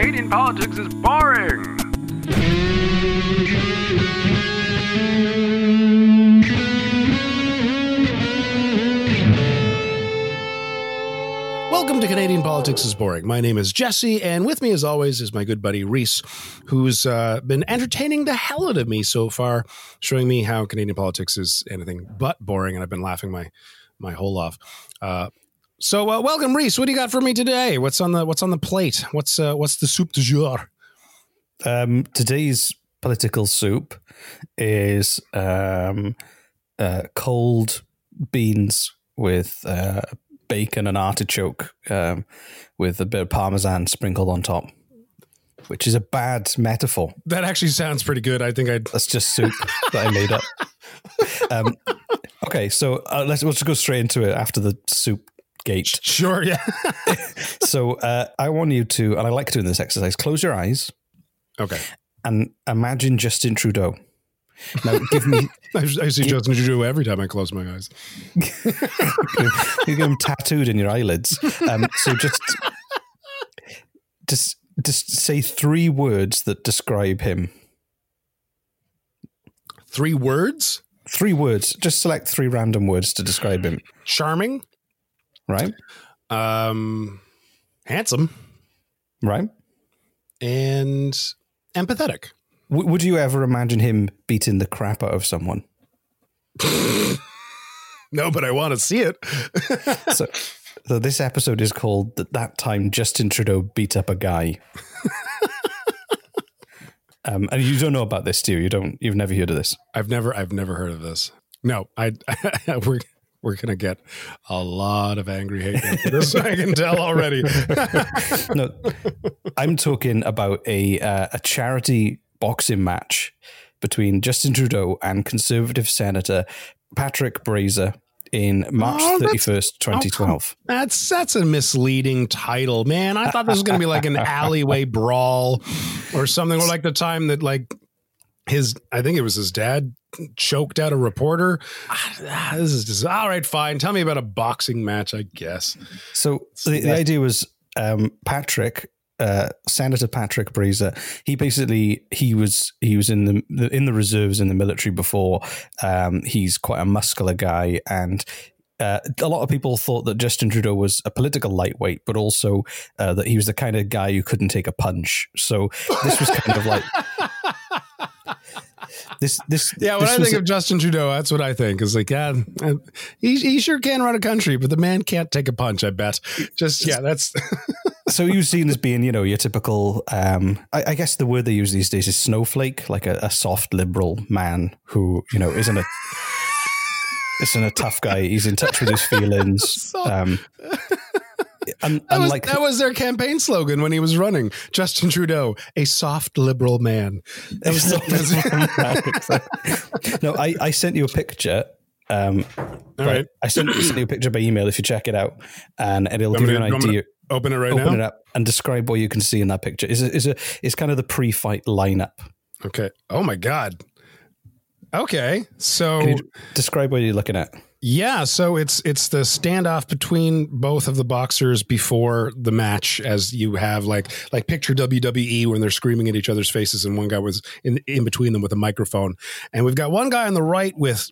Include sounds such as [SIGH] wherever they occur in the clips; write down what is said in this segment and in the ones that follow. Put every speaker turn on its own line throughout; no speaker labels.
Canadian Politics is Boring!
Welcome to Canadian Politics is Boring. My name is Jesse, and with me, as always, is my good buddy Reese, who's uh, been entertaining the hell out of me so far, showing me how Canadian politics is anything but boring, and I've been laughing my my whole off. Uh, so, uh, welcome, Reese. What do you got for me today? What's on the What's on the plate? What's uh, What's the soup du jour?
Um, today's political soup is um, uh, cold beans with uh, bacon and artichoke um, with a bit of parmesan sprinkled on top, which is a bad metaphor.
That actually sounds pretty good. I think I'd.
That's just soup that I made up. [LAUGHS] Um, okay, so uh, let's let's just go straight into it after the soup
Sure, yeah. [LAUGHS]
So uh, I want you to, and I like doing this exercise. Close your eyes
okay.
and imagine Justin Trudeau. Now, give me [LAUGHS]
I, I see Justin Trudeau every time I close my eyes.
you get him tattooed in your eyelids. Um, so just, just, just say three words that describe him.
Three words:
Three words. Just select three random words to describe him.
charming,
Right.
um, handsome,
Right.
and empathetic.
W- would you ever imagine him beating the crap out of someone? [LAUGHS]
No, but I want to see it. [LAUGHS]
So, so this episode is called "That That Time Justin Trudeau Beat Up a Guy." [LAUGHS] um, and you don't know about this, do you? You don't. You've never heard of this.
I've never, I've never heard of this. No, I, we're we're gonna get a lot of angry hate [LAUGHS] this. I can tell already. [LAUGHS]
no, I'm talking about a uh, a charity boxing match between Justin Trudeau and Conservative Senator Patrick Brazeau in March
Oh,
31st, 2012.
That's that's a misleading title, man. I thought this was gonna be like an [LAUGHS] alleyway brawl or something, or like the time that like his, I think it was his dad choked out a reporter. Ah, This is just all right. Fine, tell me about a boxing match. I guess.
So the, the idea was um, Patrick, uh, Senator Patrick Brazeau. He basically he was he was in the, the in the reserves in the military before. Um, he's quite a muscular guy, and uh, a lot of people thought that Justin Trudeau was a political lightweight, but also uh, that he was the kind of guy who couldn't take a punch. So this was kind of like [LAUGHS] this. This
yeah. When
this
I think
a-
of Justin Trudeau, that's what I think. Is like, yeah, uh, he he sure can run a country, but the man can't take a punch. I bet. Just yeah, that's [LAUGHS]
so he was seen as being, you know, your typical. Um, I, I guess the word they use these days is snowflake, like a, a soft liberal man who, you know, isn't a [LAUGHS] isn't a tough guy. He's in touch with his feelings. [LAUGHS] Um, and,
that was that was their campaign slogan when he was running. Justin Trudeau, a soft liberal man. That was [LAUGHS]
no, I, I sent you a picture. Um,
All right.
I sent, sent you a picture by email if you check it out, and it'll give you an idea.
Open it right
Open
now.
it up and describe what you can see in that picture. Is is a is kind of the pre-fight lineup.
Okay. Oh my god. Okay. So
describe what you're looking at?
Yeah, so it's it's the standoff between both of the boxers before the match, as you have like like picture WWE when they're screaming at each other's faces, and one guy was in in between them with a microphone, and we've got one guy on the right with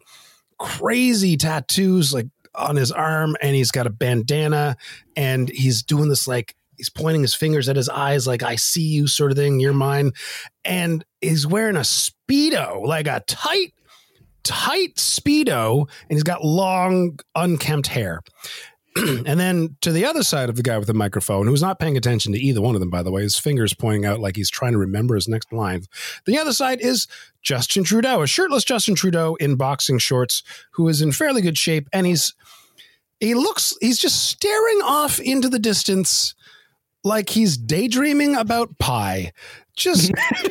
crazy tattoos like on his arm, and he's got a bandana, and he's doing this like he's pointing his fingers at his eyes like I see you sort of thing, you're mine, and he's wearing a speedo like a tight tight speedo and he's got long unkempt hair. [CLEARS THROAT] And then to the other side of the guy with the microphone who's not paying attention to either one of them by the way his fingers pointing out like he's trying to remember his next line. The other side is justin trudeau a shirtless justin trudeau in boxing shorts who is in fairly good shape and he's he looks he's just staring off into the distance like he's daydreaming about pie. Just [LAUGHS]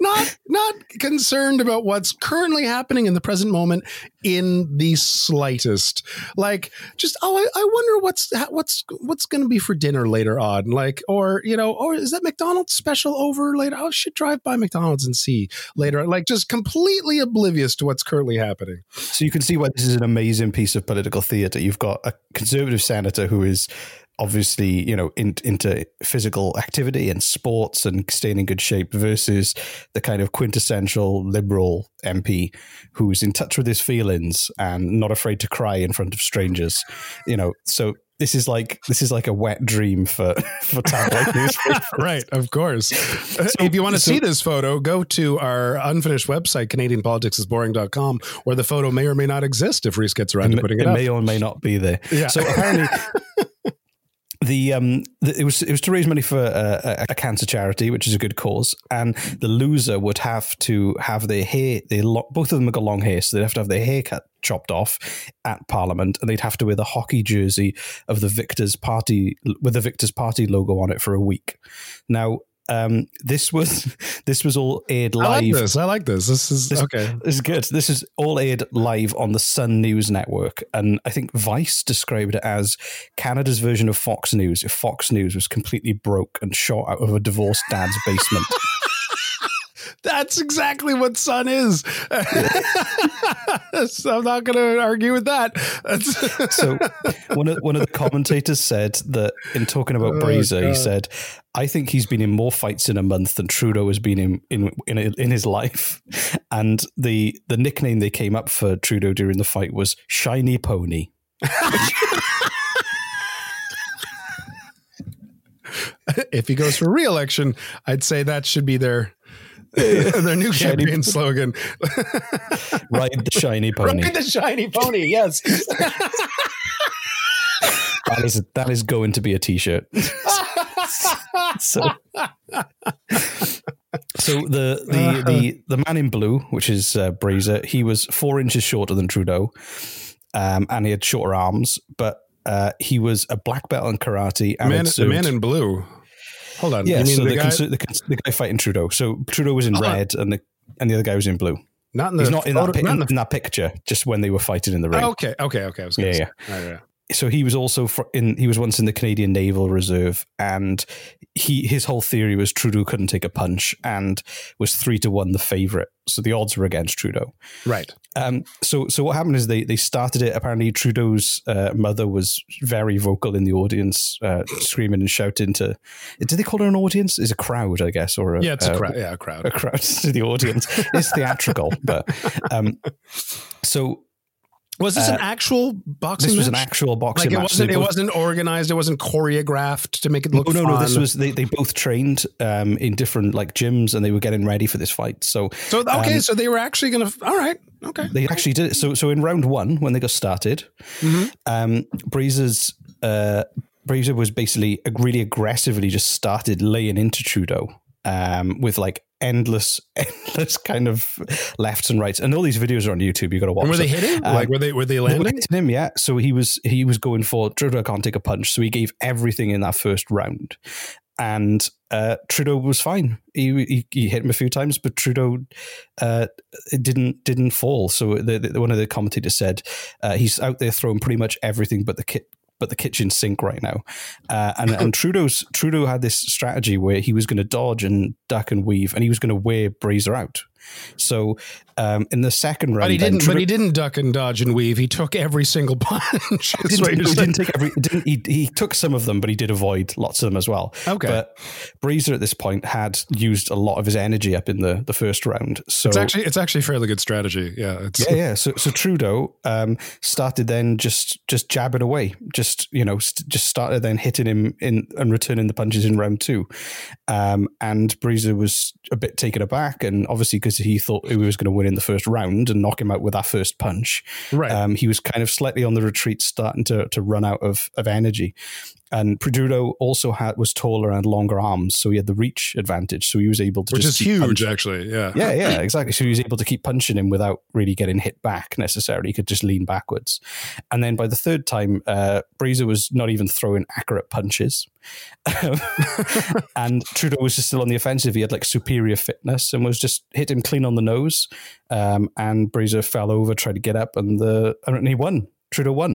not not concerned about what's currently happening in the present moment in the slightest. Like just oh i, I wonder what's what's what's going to be for dinner later on. Like or you know or is that mcdonald's special over later? Oh, i should drive by mcdonald's and see later. Like just completely oblivious to what's currently happening.
So you can see why this is an amazing piece of political theatre. You've got a conservative senator who is obviously, you know, in, into physical activity and sports and staying in good shape versus the kind of quintessential liberal MP who's in touch with his feelings and not afraid to cry in front of strangers. You know, so this is like this is like a wet dream for [LAUGHS] for tabloid newspapers. [LAUGHS]
right of course if you want to
so-
see this photo go to our unfinished website canadianpoliticsisboring.com where the photo may or may not exist if reese gets around to putting it,
it
up
may or may not be there.
Yeah.
So apparently, [LAUGHS] the um, the, it was it was to raise money for a, a, cancer charity, which is a good cause, and the loser would have to have their hair. They lo- both of them have got long hair, so they'd have to have their hair cut chopped off at Parliament, and they'd have to wear the hockey jersey of the victors' party with the victors' party logo on it for a week. Now. Um, this was [LAUGHS] this was all aired live.
i like this i like this this is
This-
okay
this is good. This is all aired live on the Sun News Network. And I think Vice described it as Canada's version of Fox News if Fox News was completely broke and shot out of a divorced dad's basement. [LAUGHS]
that's exactly what sun is [LAUGHS] so i'm not going to argue with that [LAUGHS]
So one of, one of the commentators said that in talking about
Oh,
Brazeau, he said, I think he's been in more fights in a month than Trudeau has been in in in, in his life. And the the nickname they came up for Trudeau during the fight was Shiny Pony. [LAUGHS]
if he goes for re-election i'd say that should be their [LAUGHS] their new
Shiny-
campaign slogan [LAUGHS]
Ride the shiny [LAUGHS] pony.
Ride the shiny pony yes
That is that is going to be a t-shirt. so, so the the the the man in blue, which is uh, Brazeau, he was four inches shorter than Trudeau, um, and he had shorter arms, but uh, he was a black belt in karate. And
man, the man in blue hold on
yeah,
you mean
so
the,
the,
guy
conser- the, cons- the guy fighting Trudeau. So Trudeau was in
Hold on.
red, and the and the other guy was in blue.
not in the
He's not in
photo-
that pi-
not in
in, that picture, just when they were fighting in the ring.
Oh, okay okay okay i was gonna
Yeah,
say.
yeah.
Right, right.
So he was also in he was once in the Canadian Naval Reserve and he his whole theory was Trudeau couldn't take a punch and was 3 to 1 the favorite. So the odds were against Trudeau.
Right.
Um so so what happened is they they started it. Apparently Trudeau's uh, mother was very vocal in the audience uh, screaming and shouting to did they call her an audience? Is a crowd I guess or a,
yeah it's a
uh,
crowd yeah a crowd.
a crowd [LAUGHS] to the audience. It's theatrical, but um, so
Was this an
Uh,
actual boxing?
This was an actual boxing
like it
match.
wasn't.
They
It wasn't organized. It wasn't choreographed to make it look.
no, no. no
This
was they, they both trained um, in different like gyms and they were getting ready for this fight. So
So okay,
um,
so they were actually gonna. All right, okay.
They actually did it. So, so in round one, when they got started,
Mm-hmm.
um, Brazeau's uh, Brazeau was basically really aggressively just started laying into Trudeau um, with like endless, [LAUGHS] endless kind of lefts and rights. And all these videos are on YouTube. You got to watch.
And were they hitting?
Um,
like were they were they
They were
landing?
hitting him, yeah. So he was he was going for Trudeau can't take a punch, so he gave everything in that first round, and uh, Trudeau was fine. He, he he hit him a few times, but Trudeau uh, didn't didn't fall. So the, the, one of the commentators said uh, he's out there throwing pretty much everything but the kit. But the kitchen sink right now, uh, and and [LAUGHS] Trudeau's Trudeau had this strategy where he was going to dodge and duck and weave, and he was going to wear Brazeau out. So um, in the second round,
But he didn't. But he didn't duck and dodge and weave. He took every single [LAUGHS] punch.
He didn't, he didn't take every. Didn't, he, he took some of them, but he did avoid lots of them as well.
Okay.
But Brazeau at this point had used a lot of his energy up in the, the first round. So
It's actually it's actually a fairly good strategy. Yeah. It's,
yeah, yeah. So so Trudeau um, started then just just jabbing away, just you know, st- just started then hitting him in and returning the punches in round two, um, and Brazeau was a bit taken aback, and obviously because he thought he was going to win in the first round and knock him out with that first punch,
Right.
um, he was kind of slightly on the retreat, starting to to run out of of energy. And Trudeau also had was taller and longer arms, so he had the reach advantage. So he was able to
Which
just
is huge,
punching.
actually. Yeah.
Yeah, yeah, exactly. So he was able to keep punching him without really getting hit back necessarily. He could just lean backwards. And then by the third time, uh, Brazeau was not even throwing accurate punches. [LAUGHS] and Trudeau was just still on the offensive. He had like superior fitness and was just hit him clean on the nose. Um, and Brazeau fell over, tried to get up, and the and he won. Trudeau won.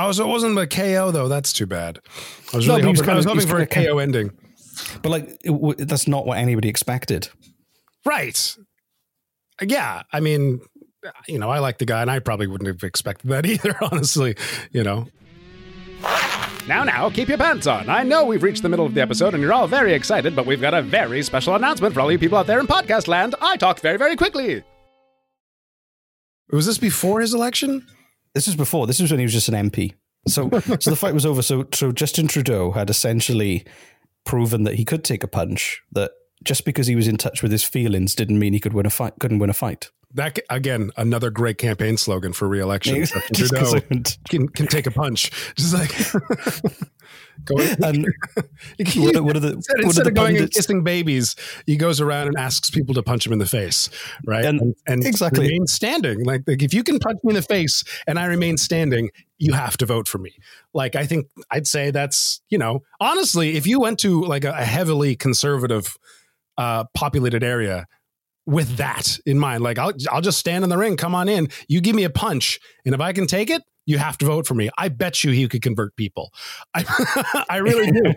Oh, so it wasn't a KO though. That's too bad. I was
No,
really
but he was
hoping, I
kinda-
was
was
hoping for a
kinda-
KO ending.
But like, it, w- that's not what anybody expected.
Right. Yeah. I mean, you know, I like the guy, and I probably wouldn't have expected that [LAUGHS] either. Honestly, you know.
Now, now, keep your pants on. I know we've reached the middle of the episode and you're all very excited, but we've got a very special announcement for all you people out there in podcast land. I talk very, very quickly.
Was this before his election?
This was before. This was when he was just an MP. So, [LAUGHS] so the fight was over. So, so Justin Trudeau had essentially proven that he could take a punch. That just because he was in touch with his feelings didn't mean he could win a fight. Couldn't win a fight.
That again, another great campaign slogan for re-election. [LAUGHS] Trudeau
'cause I went-
can, can take a punch, just like [LAUGHS] going.
And [LAUGHS]
He-
what are- what are the-
instead,
what are the
of going and kissing babies, he goes around and asks people to punch him in the face, right?
And-
and
exactly.
remain standing. Like, like if you can punch me in the face and I remain standing, you have to vote for me. Like I think I'd say that's you know honestly, if you went to like a, a heavily conservative uh, populated area with that in mind. Like I'll I'll just stand in the ring. Come on in. You give me a punch, and if I can take it, you have to vote for me. I bet you he could convert people. [LAUGHS] I, I really do.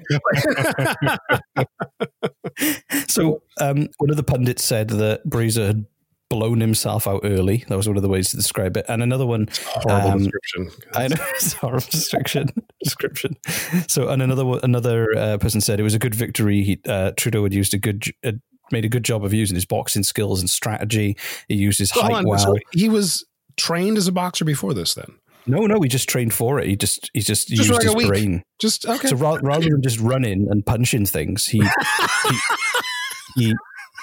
[LAUGHS]
so um, one of the pundits said that Brazeau had blown himself out early. That was one of the ways to describe it. And another one,
Horrible
um,
description.
I know [LAUGHS] it's a horrible description. description. So, and another another uh, person said it was a good victory. He, uh, Trudeau had used a good, uh, made a good job of using his boxing skills and strategy. He used his
So hold
height
on.
well.
So he was trained as a boxer before this, then.
no, no, he just trained for it. He just, he just,
Just
used his brain.
Just okay.
So ra- rather than just running and punching things, he he, he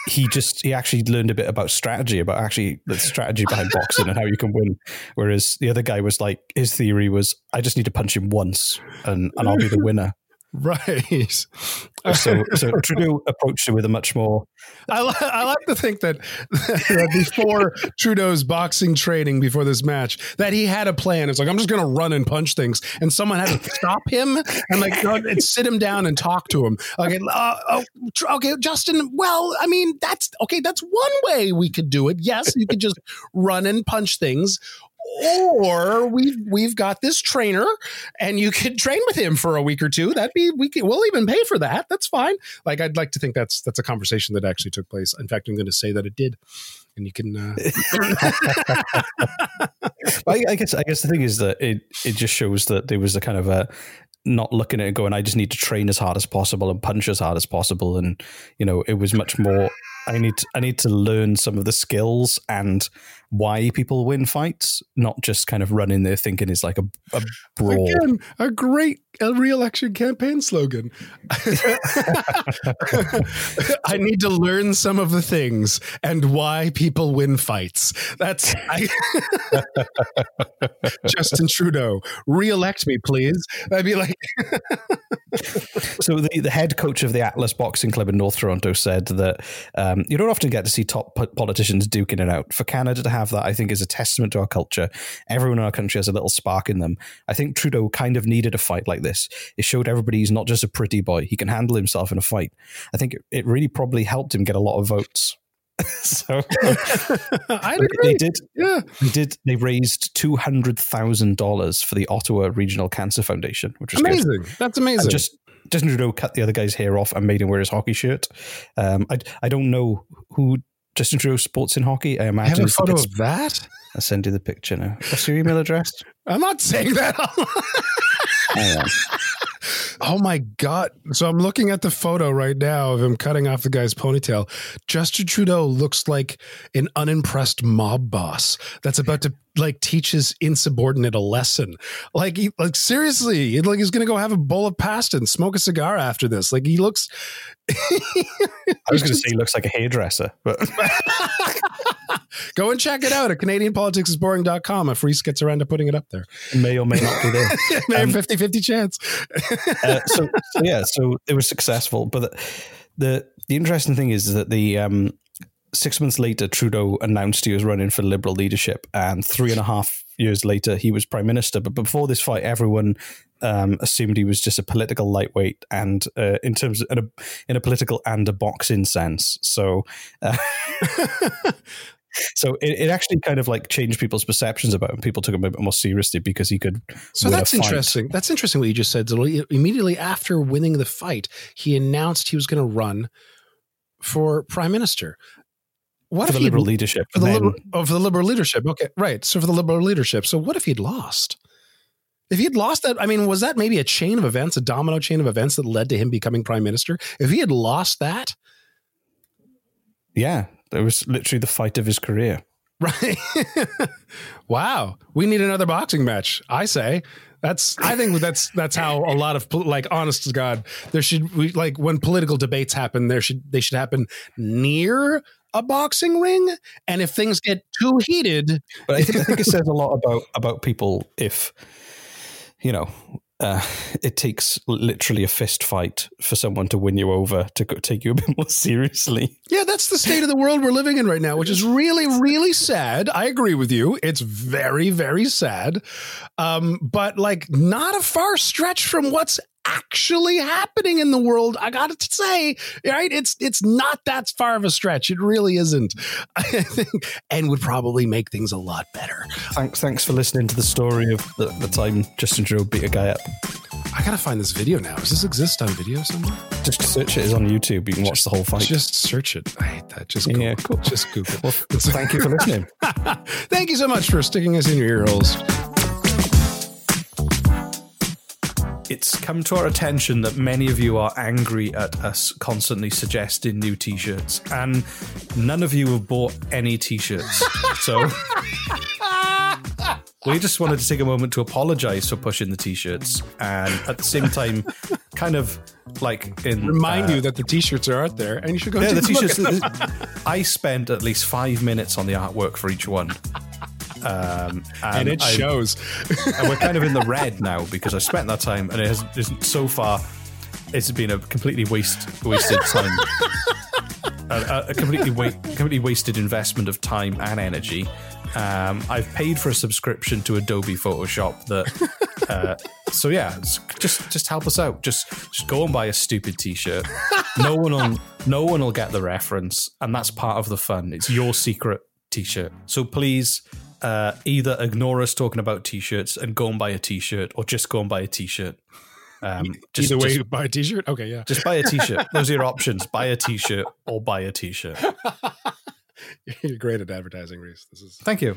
he just he actually learned a bit about strategy, about actually the strategy behind boxing and how you can win. Whereas the other guy was like, his theory was, I just need to punch him once and, and I'll be the winner.
Right.
So, so [LAUGHS] Trudeau approached it with a much more.
I, li- I like to think that, [LAUGHS] that before Trudeau's boxing training, before this match, that he had a plan. It's like, I'm just going to run and punch things. And someone had to stop him and like go and sit him down and talk to him. Okay. Uh, oh, okay, Justin. Well, I mean, that's okay. That's one way we could do it. Yes, you could just run and punch things or we've we've got this trainer and you could train with him for a week or two. That'd be we can, we'll even pay for that. That's fine. Like i'd like to think that's that's a conversation that actually took place. In fact i'm going to say that it did. And you can uh... [LAUGHS]
I, I guess i guess the thing is that it it just shows that there was a kind of a not looking at it going i just need to train as hard as possible and punch as hard as possible. And you know it was much more i need to, i need to learn some of the skills and why people win fights not just kind of run in there thinking it's like a, a brawl.
Again, a great re-election campaign slogan. [LAUGHS] I need to learn some of the things and why people win fights. That's I, [LAUGHS] justin trudeau re-elect me please. I'd be like [LAUGHS] [LAUGHS]
so the, the head coach of the Atlas Boxing Club in North Toronto said that um, you don't often get to see top po- politicians duking it out. For Canada to have that, I think, is a testament to our culture. Everyone in our country has a little spark in them. I think Trudeau kind of needed a fight like this. It showed everybody he's not just a pretty boy; he can handle himself in a fight. I think it, it really probably helped him get a lot of votes. [LAUGHS] so [LAUGHS]
I
they did.
yeah
They did. They raised two hundred thousand dollars for the Ottawa Regional Cancer Foundation, which was good.
amazing that's amazing
And just Justin Trudeau cut the other guy's hair off and made him wear his hockey shirt. Um, I I don't know who Justin Trudeau sports in hockey. I
I have
imagine
a photo of that
I'll send you the picture now. What's your email address?
i'm not saying that. [LAUGHS] Oh my god! So I'm looking at the photo right now of him cutting off the guy's ponytail. Justin Trudeau looks like an unimpressed mob boss that's about to like teach his insubordinate a lesson. Like, he, like seriously, he- like he's gonna go have a bowl of pasta and smoke a cigar after this. Like he looks. [LAUGHS]
I was going to say he looks like a hairdresser, but [LAUGHS]
Go and check it out at CanadianPoliticsIsBoring.com if Reese gets around to putting it up there.
may or may not be there. [LAUGHS]
May
Um,
50 50 chance.
Uh, so, so yeah, so it was successful. But the the, the interesting thing is that the um, six months later, Trudeau announced he was running for Liberal leadership, and three and a half years later, he was prime minister. But before this fight, everyone um, assumed he was just a political lightweight, and uh, in terms of in a, in a political and a boxing sense. So. Uh, [LAUGHS] So it, it actually kind of like changed people's perceptions about him. People took him a bit more seriously because he could.
So that's interesting. That's interesting what you just said. Immediately after winning the fight, he announced he was going to run for prime minister. What
for
if
the liberal leadership.
for the liberal, oh, for the liberal leadership? Okay, right. So for the liberal leadership. So what if he'd lost? If he'd lost that, I mean, was that maybe a chain of events, a domino chain of events that led to him becoming prime minister? If he had lost that,
yeah, it was literally the fight of his career.
right? [LAUGHS] wow, we need another boxing match. I say. That's. I think that's that's how a lot of like, honest to God, there should we like when political debates happen, there should they should happen near a boxing ring, and if things get too heated,
But I think, I think it [LAUGHS] says a lot about about people if you know uh, [LAUGHS] it takes literally a fist fight for someone to win you over to go, take you a [LAUGHS] bit more seriously.
Yeah, that's the state of the world we're living in right now, which is really, [LAUGHS] really sad. I agree with you. It's very, very sad. Um, but like not a far stretch from what's actually happening in the world. I got to say, right? It's it's not that far of a stretch. It really isn't. I [LAUGHS] think, and would probably make things a lot better.
Thanks, thanks for listening to the story of the, the time Justin Trudeau beat a guy up.
I gotta find this video now. Does this exist on video somewhere?
Just search it. It's on YouTube. You can watch the whole fight.
Just search it. I hate that. Just Google.
Yeah, cool.
Just Google.
Well, thank you for listening. [LAUGHS]
Thank you so much for sticking us in your ear holes.
It's come to our attention that many of you are angry at us constantly suggesting new t shirts, and none of you have bought any t shirts. So we just wanted to take a moment to apologize for pushing the t shirts and at the same time kind of like in
Remind
uh,
you that the t-shirts are out there, and you should go.
yeah, the t-shirts. [LAUGHS] I spent at least five minutes on the artwork for each one, um, [LAUGHS]
and it
I-
shows.
and we're kind of in the red now because I spent that time, and it has so far it's been a completely waste wasted time, [LAUGHS] a, a- completely wa- completely wasted investment of time and energy. Um, I've paid for a subscription to Adobe Photoshop that. [LAUGHS] Uh, so yeah, just just help us out. Just just go and buy a stupid T-shirt. No one will no one will get the reference, and that's part of the fun. It's your secret T-shirt. So please, uh, either ignore us talking about T-shirts and go and buy a T-shirt, or just go and buy a T-shirt. Um, just,
Either way,
just,
buy a t-shirt. Okay, yeah.
just buy a T-shirt. [LAUGHS] Those are your options: buy a T-shirt or buy a T-shirt. [LAUGHS]
You're great at advertising, Reese. This is
Thank you.